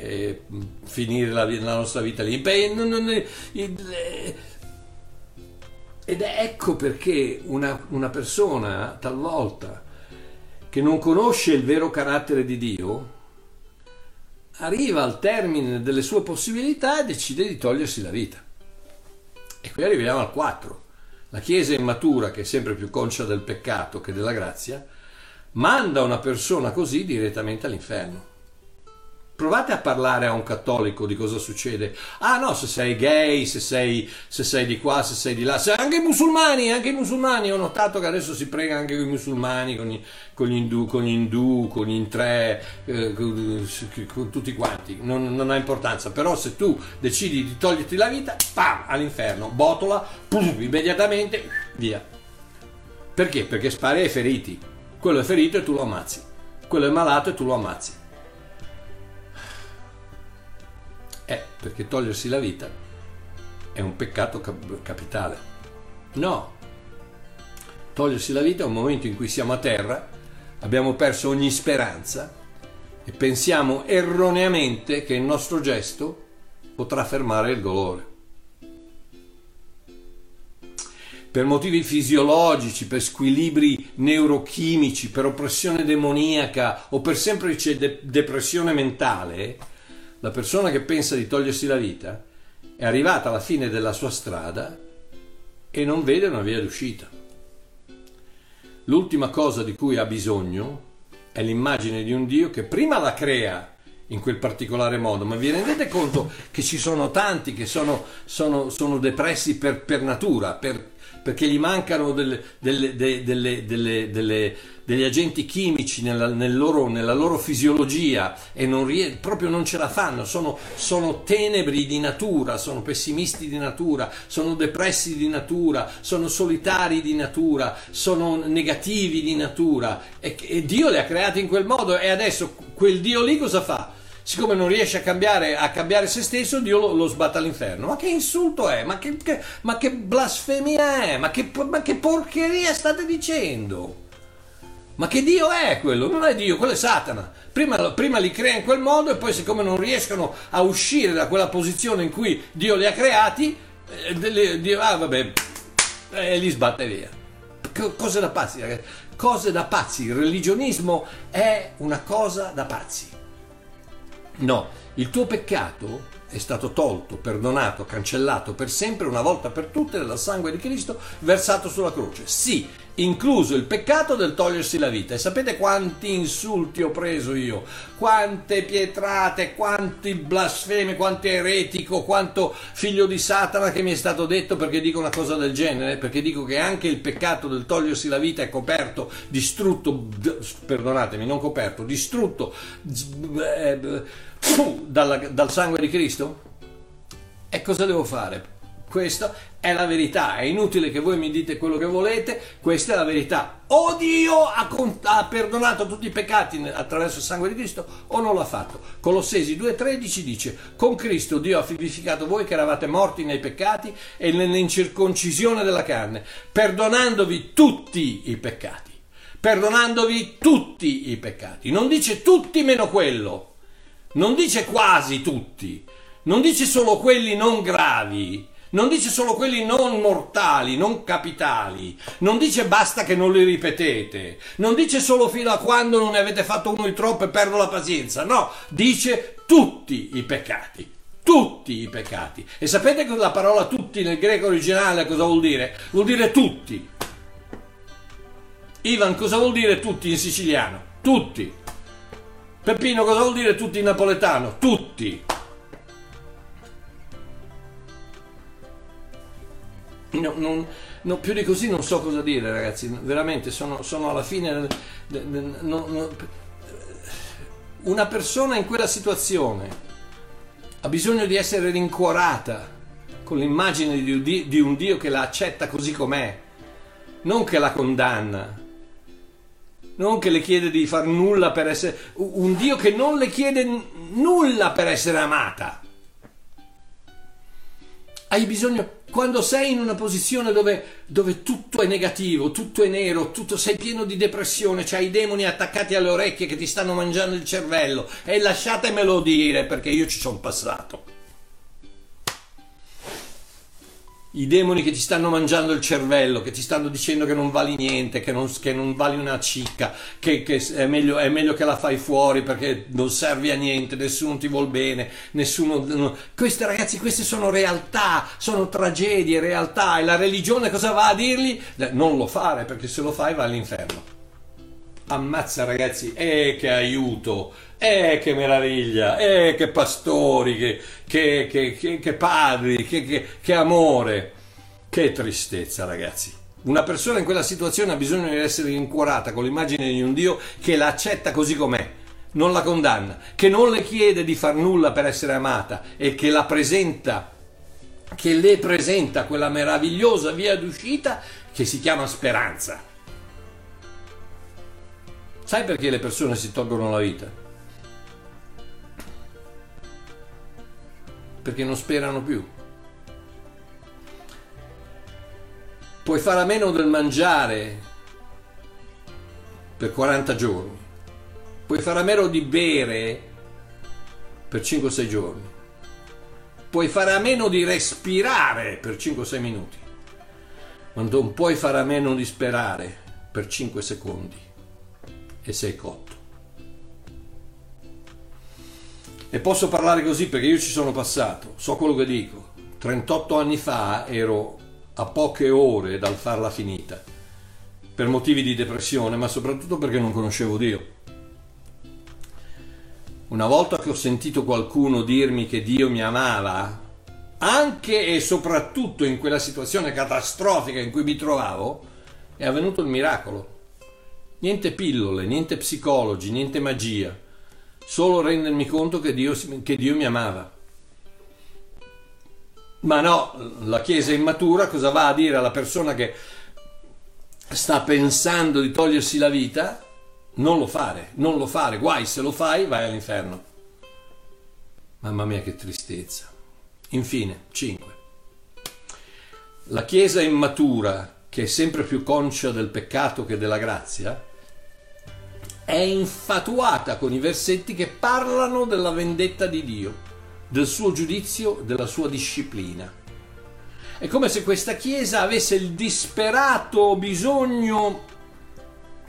Speaker 1: e finire la, la, nostra vita lì. Beh, non, non, ed ecco perché una, una persona talvolta che non conosce il vero carattere di Dio, arriva al termine delle sue possibilità e decide di togliersi la vita. E qui arriviamo al 4. La Chiesa immatura, che è sempre più conscia del peccato che della grazia, manda una persona così direttamente all'inferno. Provate a parlare a un cattolico di cosa succede. Ah no, se sei gay, se sei, se sei di qua, se sei di là, se, anche i musulmani, anche i musulmani, ho notato che adesso si prega anche con i musulmani, con, i, con gli indù, con gli indù, con gli intre, eh, con, con, tutti quanti, non, non, ha importanza, però se tu decidi di toglierti la vita, pam, all'inferno, botola, pum, immediatamente, via. Perché? Perché spari ai feriti. Quello è ferito e tu lo ammazzi. Quello è malato e tu lo ammazzi. Eh, perché togliersi la vita è un peccato cap- capitale. No, togliersi la vita è un momento in cui siamo a terra, abbiamo perso ogni speranza e pensiamo erroneamente che il nostro gesto potrà fermare il dolore. Per motivi fisiologici, per squilibri neurochimici, per oppressione demoniaca o per semplice de- depressione mentale, la persona che pensa di togliersi la vita è arrivata alla fine della sua strada e non vede una via d'uscita. L'ultima cosa di cui ha bisogno è l'immagine di un Dio che prima la crea in quel particolare modo, ma vi rendete conto che ci sono tanti che sono, sono, sono depressi per, per natura, per, perché gli mancano delle, delle, delle, degli agenti chimici nella, nel loro, nella loro fisiologia e non ries- proprio non ce la fanno, sono, sono tenebri di natura, sono pessimisti di natura, sono depressi di natura, sono solitari di natura, sono negativi di natura e, e Dio li ha creati in quel modo e adesso quel Dio lì cosa fa? Siccome non riesce a cambiare, a cambiare se stesso, Dio lo, lo, sbatte all'inferno. Ma che insulto è? Ma che, che, ma che blasfemia è? Ma che, ma che, porcheria state dicendo? Ma che Dio è quello? Non è Dio, quello è Satana. Prima, prima li crea in quel modo e poi siccome non riescono a uscire da quella posizione in cui Dio li ha creati, eh, Dio, ah vabbè, e eh, li sbatte via. Cose da pazzi, ragazzi. Cose da pazzi. Il religionismo è una cosa da pazzi. No, il tuo peccato è stato tolto, perdonato, cancellato per sempre, una volta per tutte, dal sangue di Cristo versato sulla croce. Sì, incluso il peccato del togliersi la vita. E sapete quanti insulti ho preso io? Quante pietrate, quanti blasfemi, quanto eretico, quanto figlio di Satana che mi è stato detto perché dico una cosa del genere? Perché dico che anche il peccato del togliersi la vita è coperto, distrutto, perdonatemi, non coperto, distrutto. Eh, dalla, dal sangue di Cristo? E cosa devo fare? Questa è la verità, è inutile che voi mi dite quello che volete, questa è la verità. O Dio ha, ha perdonato tutti i peccati attraverso il sangue di Cristo o non l'ha fatto. Colossesi 2.13 dice, con Cristo Dio ha vivificato voi che eravate morti nei peccati e nell'incirconcisione della carne, perdonandovi tutti i peccati. Perdonandovi tutti i peccati. Non dice tutti meno quello non dice quasi tutti, non dice solo quelli non gravi, non dice solo quelli non mortali, non capitali, non dice basta che non li ripetete, non dice solo fino a quando non ne avete fatto uno di troppo e perdo la pazienza, no, dice tutti i peccati. Tutti i peccati. E sapete la parola tutti nel greco originale cosa vuol dire? Vuol dire tutti. Ivan, cosa vuol dire tutti in siciliano? Tutti. Peppino, cosa vuol dire tutti in napoletano? Tutti. No, non, no, più di così non so cosa dire, ragazzi. Veramente sono, sono alla fine. No, no, una persona in quella situazione ha bisogno di essere rincuorata con l'immagine di, di un Dio che la accetta così com'è, non che la condanna non che le chiede di far nulla per essere un Dio che non le chiede nulla per essere amata. Hai bisogno quando sei in una posizione dove, dove tutto è negativo, tutto è nero, tutto, sei pieno di depressione, c'hai i demoni attaccati alle orecchie che ti stanno mangiando il cervello e lasciatemelo dire perché io ci sono passato. I demoni che ti stanno mangiando il cervello, che ti stanno dicendo che non vali niente, che non, che non vali una cicca, che, che è, meglio, è, meglio, che la fai fuori perché non servi a niente, nessuno ti vuol bene, nessuno... No. Queste ragazzi, queste sono realtà, sono tragedie, realtà e la religione cosa va a dirgli? Non lo fare perché se lo fai va all'inferno. Ammazza ragazzi, eh che aiuto, eh che meraviglia, eh che pastori, che, che, che, che padri, che amore. Che tristezza ragazzi. Una persona in quella situazione ha bisogno di essere incuorata con l'immagine di un Dio che la accetta così com'è, non la condanna, che non le chiede di far nulla per essere amata e che la presenta, che le presenta quella meravigliosa via d'uscita che si chiama speranza. Sai perché le persone si tolgono la vita? Perché non sperano più. Puoi fare a meno del mangiare per 40 giorni. Puoi fare a meno di bere per 5-6 giorni. Puoi fare a meno di respirare per 5-6 minuti. Ma non puoi fare a meno di sperare per 5 secondi e sei cotto. E posso parlare così perché io ci sono passato, so quello che dico. 38 anni fa ero a poche ore dal farla finita, per motivi di depressione, ma soprattutto perché non conoscevo Dio. Una volta che ho sentito qualcuno dirmi che Dio mi amava, anche e soprattutto in quella situazione catastrofica in cui mi trovavo, è avvenuto il miracolo. Niente pillole, niente psicologi, niente magia, solo rendermi conto che Dio, che Dio mi amava. Ma no, la Chiesa immatura cosa va a dire alla persona che sta pensando di togliersi la vita? Non lo fare, non lo fare, guai se lo fai vai all'inferno. Mamma mia che tristezza. Infine, 5. La Chiesa immatura, che è sempre più conscia del peccato che della grazia, è infatuata con i versetti che parlano della vendetta di Dio, del suo giudizio, della sua disciplina. È come se questa Chiesa avesse il disperato bisogno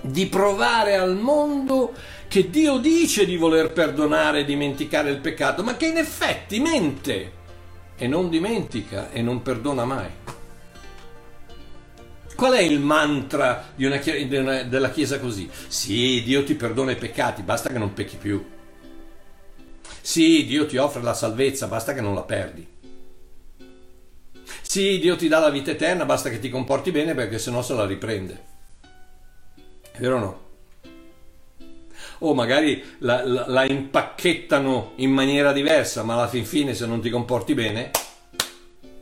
Speaker 1: di provare al mondo che Dio dice di voler perdonare e dimenticare il peccato, ma che in effetti mente e non dimentica e non perdona mai. Qual è il mantra di una, di una, della Chiesa così? Sì, Dio ti perdona i peccati, basta che non pecchi più. Sì, Dio ti offre la salvezza, basta che non la perdi. Sì, Dio ti dà la vita eterna, basta che ti comporti bene perché sennò se la riprende. È vero o no? O magari la, la, la impacchettano in maniera diversa, ma alla fin fine se non ti comporti bene,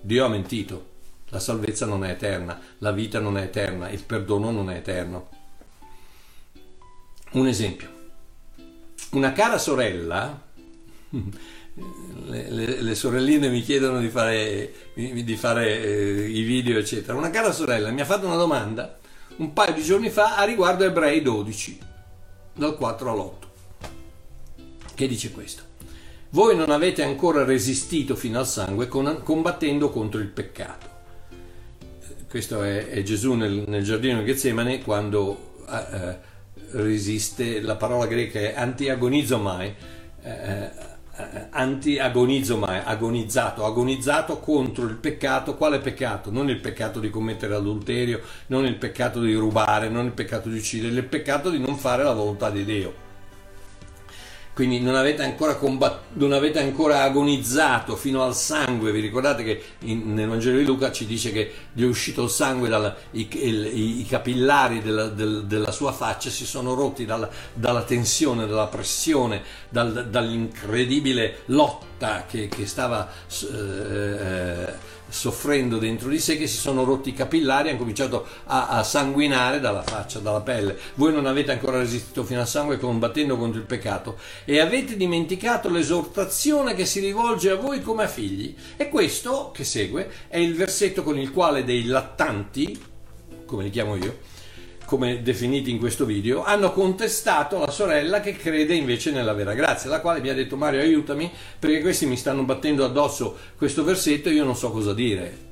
Speaker 1: Dio ha mentito. La salvezza non è eterna, la vita non è eterna, il perdono non è eterno. Un esempio. Una cara sorella, le, le, le sorelline mi chiedono di fare, di fare eh, i video, eccetera. Una cara sorella mi ha fatto una domanda un paio di giorni fa a riguardo Ebrei 12, dal 4 all'8, che dice questo. Voi non avete ancora resistito fino al sangue combattendo contro il peccato questo è, è Gesù nel, nel, giardino di Getsemane quando eh, resiste, la parola greca è antiagonizomai, eh, eh, antiagonizomai, agonizzato, agonizzato contro il peccato, quale peccato? Non il peccato di commettere adulterio, non il peccato di rubare, non il peccato di uccidere, il peccato di non fare la volontà di Dio. Quindi non avete, ancora combatt- non avete ancora agonizzato fino al sangue. Vi ricordate che in, nel Vangelo di Luca ci dice che gli è uscito il sangue, dalla, i, i, i, capillari della, del, della, sua faccia si sono rotti dalla, dalla tensione, dalla pressione, dal, dall'incredibile lotta che, che stava... Eh, soffrendo dentro di sé che si sono rotti i capillari e hanno cominciato a, a, sanguinare dalla faccia, dalla pelle. Voi non avete ancora resistito fino al sangue combattendo contro il peccato e avete dimenticato l'esortazione che si rivolge a voi come a figli. E questo che segue è il versetto con il quale dei lattanti, come li chiamo io, come definiti in questo video, hanno contestato la sorella che crede invece nella vera grazia, la quale mi ha detto Mario aiutami perché questi mi stanno battendo addosso questo versetto e io non so cosa dire.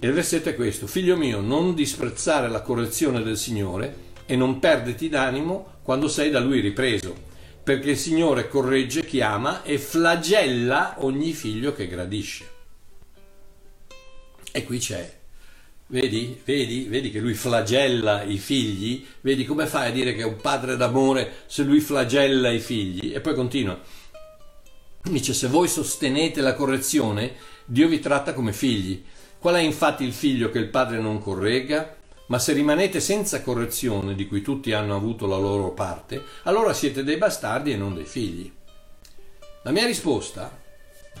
Speaker 1: E il versetto è questo, figlio mio, non disprezzare la correzione del Signore e non perditi d'animo quando sei da Lui ripreso, perché il Signore corregge chi ama e flagella ogni figlio che gradisce. E qui c'è Vedi, vedi, vedi che lui flagella i figli, vedi come fai a dire che è un padre d'amore se lui flagella i figli? E poi continua. Dice, se voi sostenete la correzione, Dio vi tratta come figli. Qual è infatti il figlio che il padre non corregga? Ma se rimanete senza correzione, di cui tutti hanno avuto la loro parte, allora siete dei bastardi e non dei figli. La mia risposta,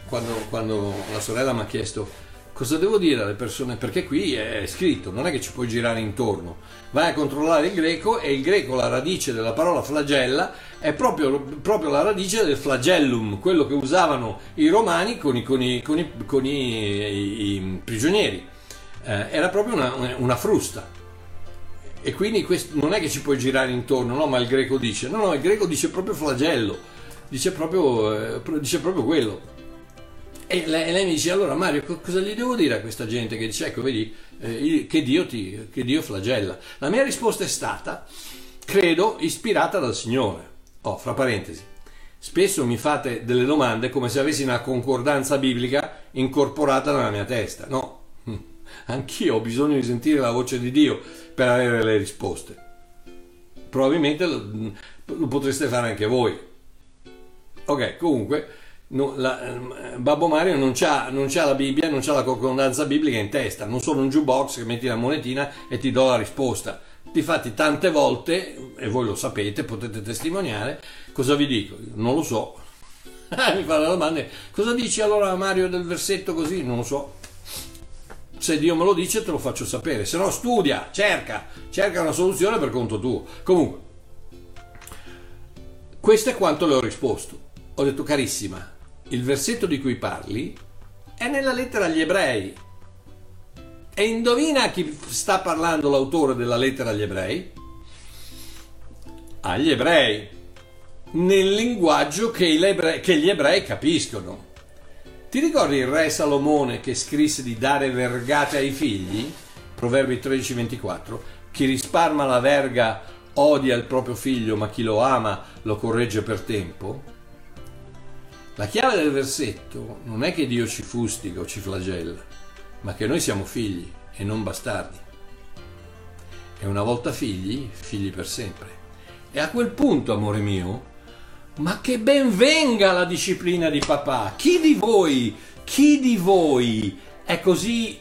Speaker 1: quando, quando la sorella mi ha chiesto Cosa devo dire alle persone? Perché qui è scritto, non è che ci puoi girare intorno. Vai a controllare il greco e il greco, la radice della parola flagella, è proprio, proprio la radice del flagellum, quello che usavano i romani con i, con i, con i, con i prigionieri. Eh, era proprio una, una frusta. E quindi questo, non è che ci puoi girare intorno, no, ma il greco dice, no, no, il greco dice proprio flagello, dice proprio, eh, dice proprio quello. E lei, lei, mi dice allora Mario cosa gli devo dire a questa gente che dice ecco vedi eh, che, Dio ti, che Dio flagella. La mia risposta è stata credo ispirata dal Signore. Oh, fra parentesi. Spesso mi fate delle domande come se avessi una concordanza biblica incorporata nella mia testa. No, anch'io ho bisogno di sentire la voce di Dio per avere le risposte. Probabilmente lo, lo potreste fare anche voi. Ok, comunque La, eh, Babbo Mario non c'ha, non c'ha, la Bibbia, non c'ha la concordanza biblica in testa, non sono un jukebox che metti la monetina e ti do la risposta. Difatti tante volte, e voi lo sapete, potete testimoniare, cosa vi dico? Non lo so. Mi fa la domanda, cosa dici allora Mario del versetto così? Non lo so. Se Dio me lo dice te lo faccio sapere, se no studia, cerca, cerca una soluzione per conto tuo. Comunque, questo è quanto le ho risposto. Ho detto carissima, il versetto di cui parli è nella lettera agli ebrei. E indovina a chi sta parlando l'autore della lettera agli ebrei? Agli ebrei, nel linguaggio che, ebrei, che gli ebrei capiscono. Ti ricordi il re Salomone che scrisse di dare vergate ai figli? Proverbi 13:24. Chi risparma la verga odia il proprio figlio, ma chi lo ama lo corregge per tempo? La chiave del versetto non è che Dio ci fustiga o ci flagella, ma che noi siamo figli e non bastardi. E una volta figli, figli per sempre. E a quel punto, amore mio, ma che ben venga la disciplina di papà. Chi di voi, chi di voi è così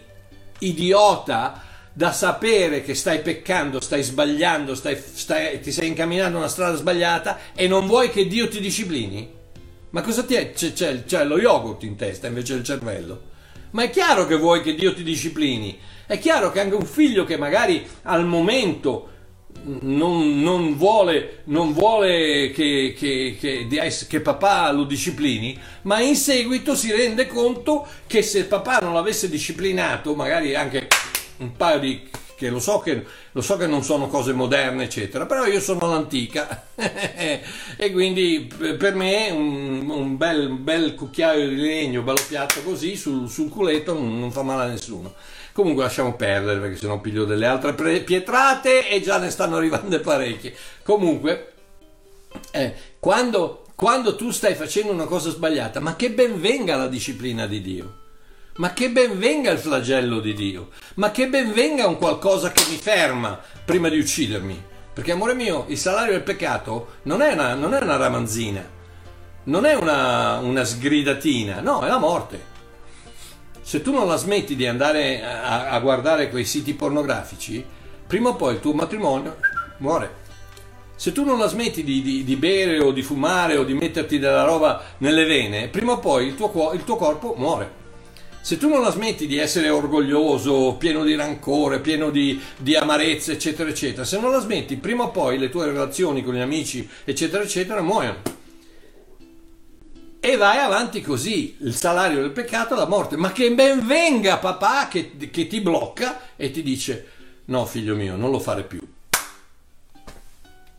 Speaker 1: idiota da sapere che stai peccando, stai sbagliando, stai, stai, ti stai incamminando una strada sbagliata e non vuoi che Dio ti disciplini? Ma cosa ti è? C'è, c'è, c'è lo yogurt in testa invece del cervello? Ma è chiaro che vuoi che Dio ti disciplini. È chiaro che anche un figlio che magari al momento non, non vuole, non vuole che, che, che, che, papà lo disciplini, ma in seguito si rende conto che se papà non l'avesse disciplinato, magari anche un paio di che lo so che, lo so che non sono cose moderne, eccetera, però io sono all'antica e quindi per me un, un bel, bel, cucchiaio di legno, bello piatto così sul, sul culetto non, non, fa male a nessuno. Comunque lasciamo perdere perché sennò piglio delle altre pre- pietrate e già ne stanno arrivando parecchie. Comunque, eh, quando, quando tu stai facendo una cosa sbagliata, ma che ben venga la disciplina di Dio ma che ben venga il flagello di Dio, ma che ben venga un qualcosa che mi ferma prima di uccidermi, Perché amore mio, il salario del peccato non è una, non è una ramanzina, non è una, una sgridatina, no, è la morte. Se tu non la smetti di andare a, a guardare quei siti pornografici, prima o poi il tuo matrimonio muore. Se tu non la smetti di, di, di, bere o di fumare o di metterti della roba nelle vene, prima o poi il tuo, il tuo corpo muore. Se tu non la smetti di essere orgoglioso, pieno di rancore, pieno di, di amarezza, eccetera, eccetera, se non la smetti, prima o poi le tue relazioni con gli amici, eccetera, eccetera, muoiono. E vai avanti così, il salario del peccato è la morte. Ma che ben venga papà che, che ti blocca e ti dice, no figlio mio, non lo fare più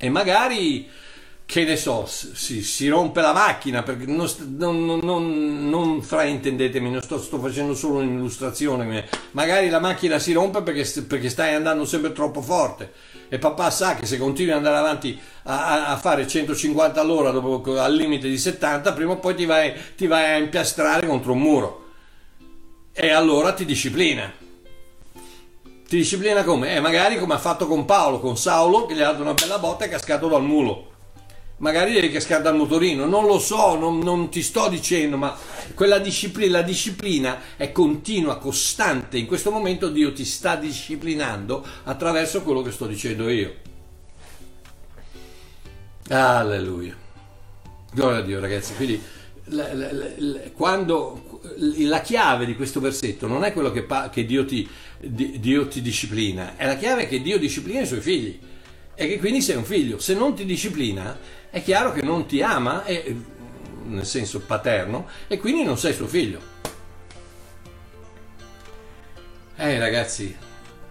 Speaker 1: e magari che ne so, si, si rompe la macchina, perché non, non, non, non fraintendetemi, non sto, sto, facendo solo un'illustrazione, magari la macchina si rompe perché, perché, stai andando sempre troppo forte e papà sa che se continui ad andare avanti a, a fare 150 all'ora dopo, al limite di 70, prima o poi ti vai, ti vai a impiastrare contro un muro e allora ti disciplina ti disciplina come? Eh, magari come ha fatto con Paolo, con Saulo, che gli ha dato una bella botta e è cascato dal mulo. Magari devi cascare dal motorino, non lo so, non, non ti sto dicendo, ma quella disciplina, la disciplina è continua, costante. In questo momento Dio ti sta disciplinando attraverso quello che sto dicendo io. Alleluia. Gloria a Dio, ragazzi. Quindi la, la, la, quando la chiave di questo versetto non è quello che, che Dio, ti, Dio, ti, disciplina, è la chiave che Dio disciplina i suoi figli e che quindi sei un figlio. Se non ti disciplina, è chiaro che non ti ama, e, nel senso paterno, e quindi non sei suo figlio. Eh ragazzi,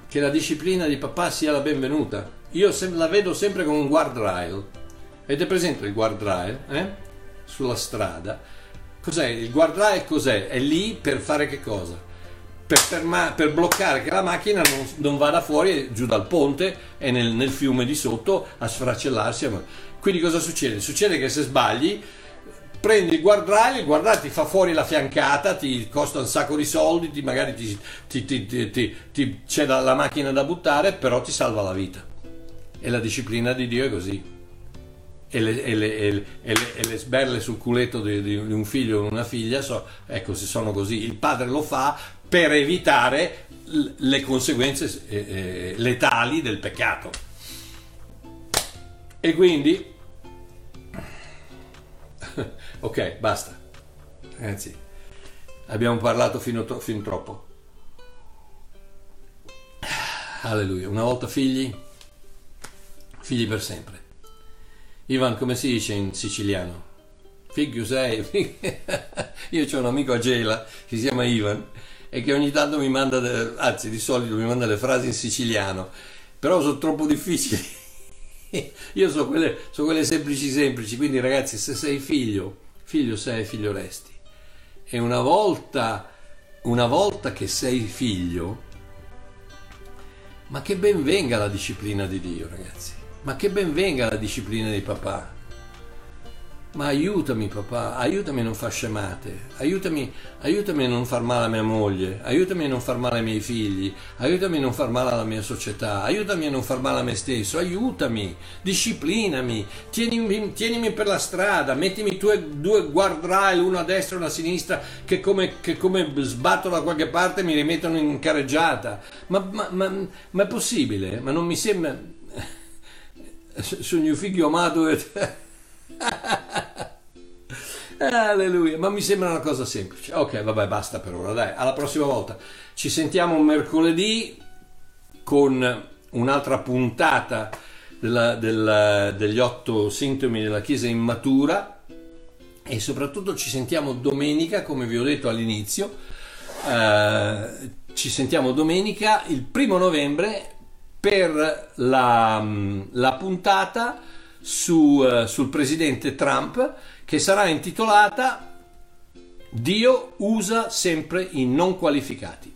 Speaker 1: che la disciplina di papà sia la benvenuta. Io la vedo sempre come un guardrail. Avete presente il guardrail? Eh? sulla strada. Cos'è? Il guardrail cos'è? È lì per fare che cosa? Per, ferma, per bloccare che la macchina non, non, vada fuori giù dal ponte e nel, nel fiume di sotto a sfracellarsi. Quindi cosa succede? Succede che se sbagli prendi il guardrail, il guardrail ti fa fuori la fiancata, ti costa un sacco di soldi, ti, magari ti, ti, c'è la, la macchina da buttare, però ti salva la vita. E la disciplina di Dio è così e le, e, le, e, le, e le, sberle sul culetto di, di, un figlio o una figlia, so, ecco, se sono così, il padre lo fa per evitare le conseguenze eh, eh, letali del peccato. E quindi, ok, basta, ragazzi, abbiamo parlato fino, to- fin troppo. Alleluia, una volta figli, figli per sempre. Ivan, come si dice in siciliano? Figlio sei. Io ho un amico a Gela si chiama Ivan e che ogni tanto mi manda, de... anzi di solito mi manda le frasi in siciliano, però sono troppo difficili. Io so quelle, so quelle semplici semplici, quindi ragazzi se sei figlio, figlio sei, figlio resti. E una volta, una volta che sei figlio, ma che ben venga la disciplina di Dio ragazzi ma che ben venga la disciplina di papà. Ma aiutami papà, aiutami a non far scemate, aiutami, aiutami a non far male a mia moglie, aiutami a non far male ai miei figli, aiutami a non far male alla mia società, aiutami a non far male a me stesso, aiutami, disciplinami, tienimi, tienimi per la strada, mettimi due, due guardrail, uno a destra e uno a sinistra, che come, che come sbatto da qualche parte mi rimettono in carreggiata. Ma, ma, ma, ma è possibile? Ma non mi sembra sul mio figlio amato. Alleluia, ma mi sembra una cosa semplice. Ok, vabbè, basta per ora, dai, alla prossima volta. Ci sentiamo mercoledì con un'altra puntata della, della, degli otto sintomi della Chiesa immatura e soprattutto ci sentiamo domenica, come vi ho detto all'inizio. Eh, ci sentiamo domenica il primo novembre per la, la puntata su, uh, sul presidente Trump che sarà intitolata Dio usa sempre i non qualificati.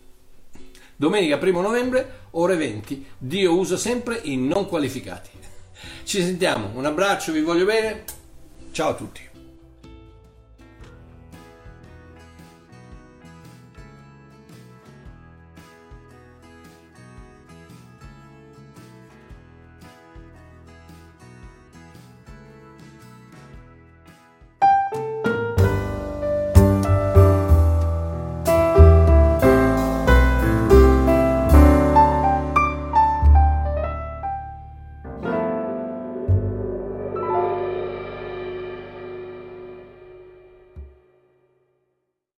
Speaker 1: Domenica 1 novembre, ore 20, Dio usa sempre i non qualificati. Ci sentiamo, un abbraccio, vi voglio bene, ciao a tutti.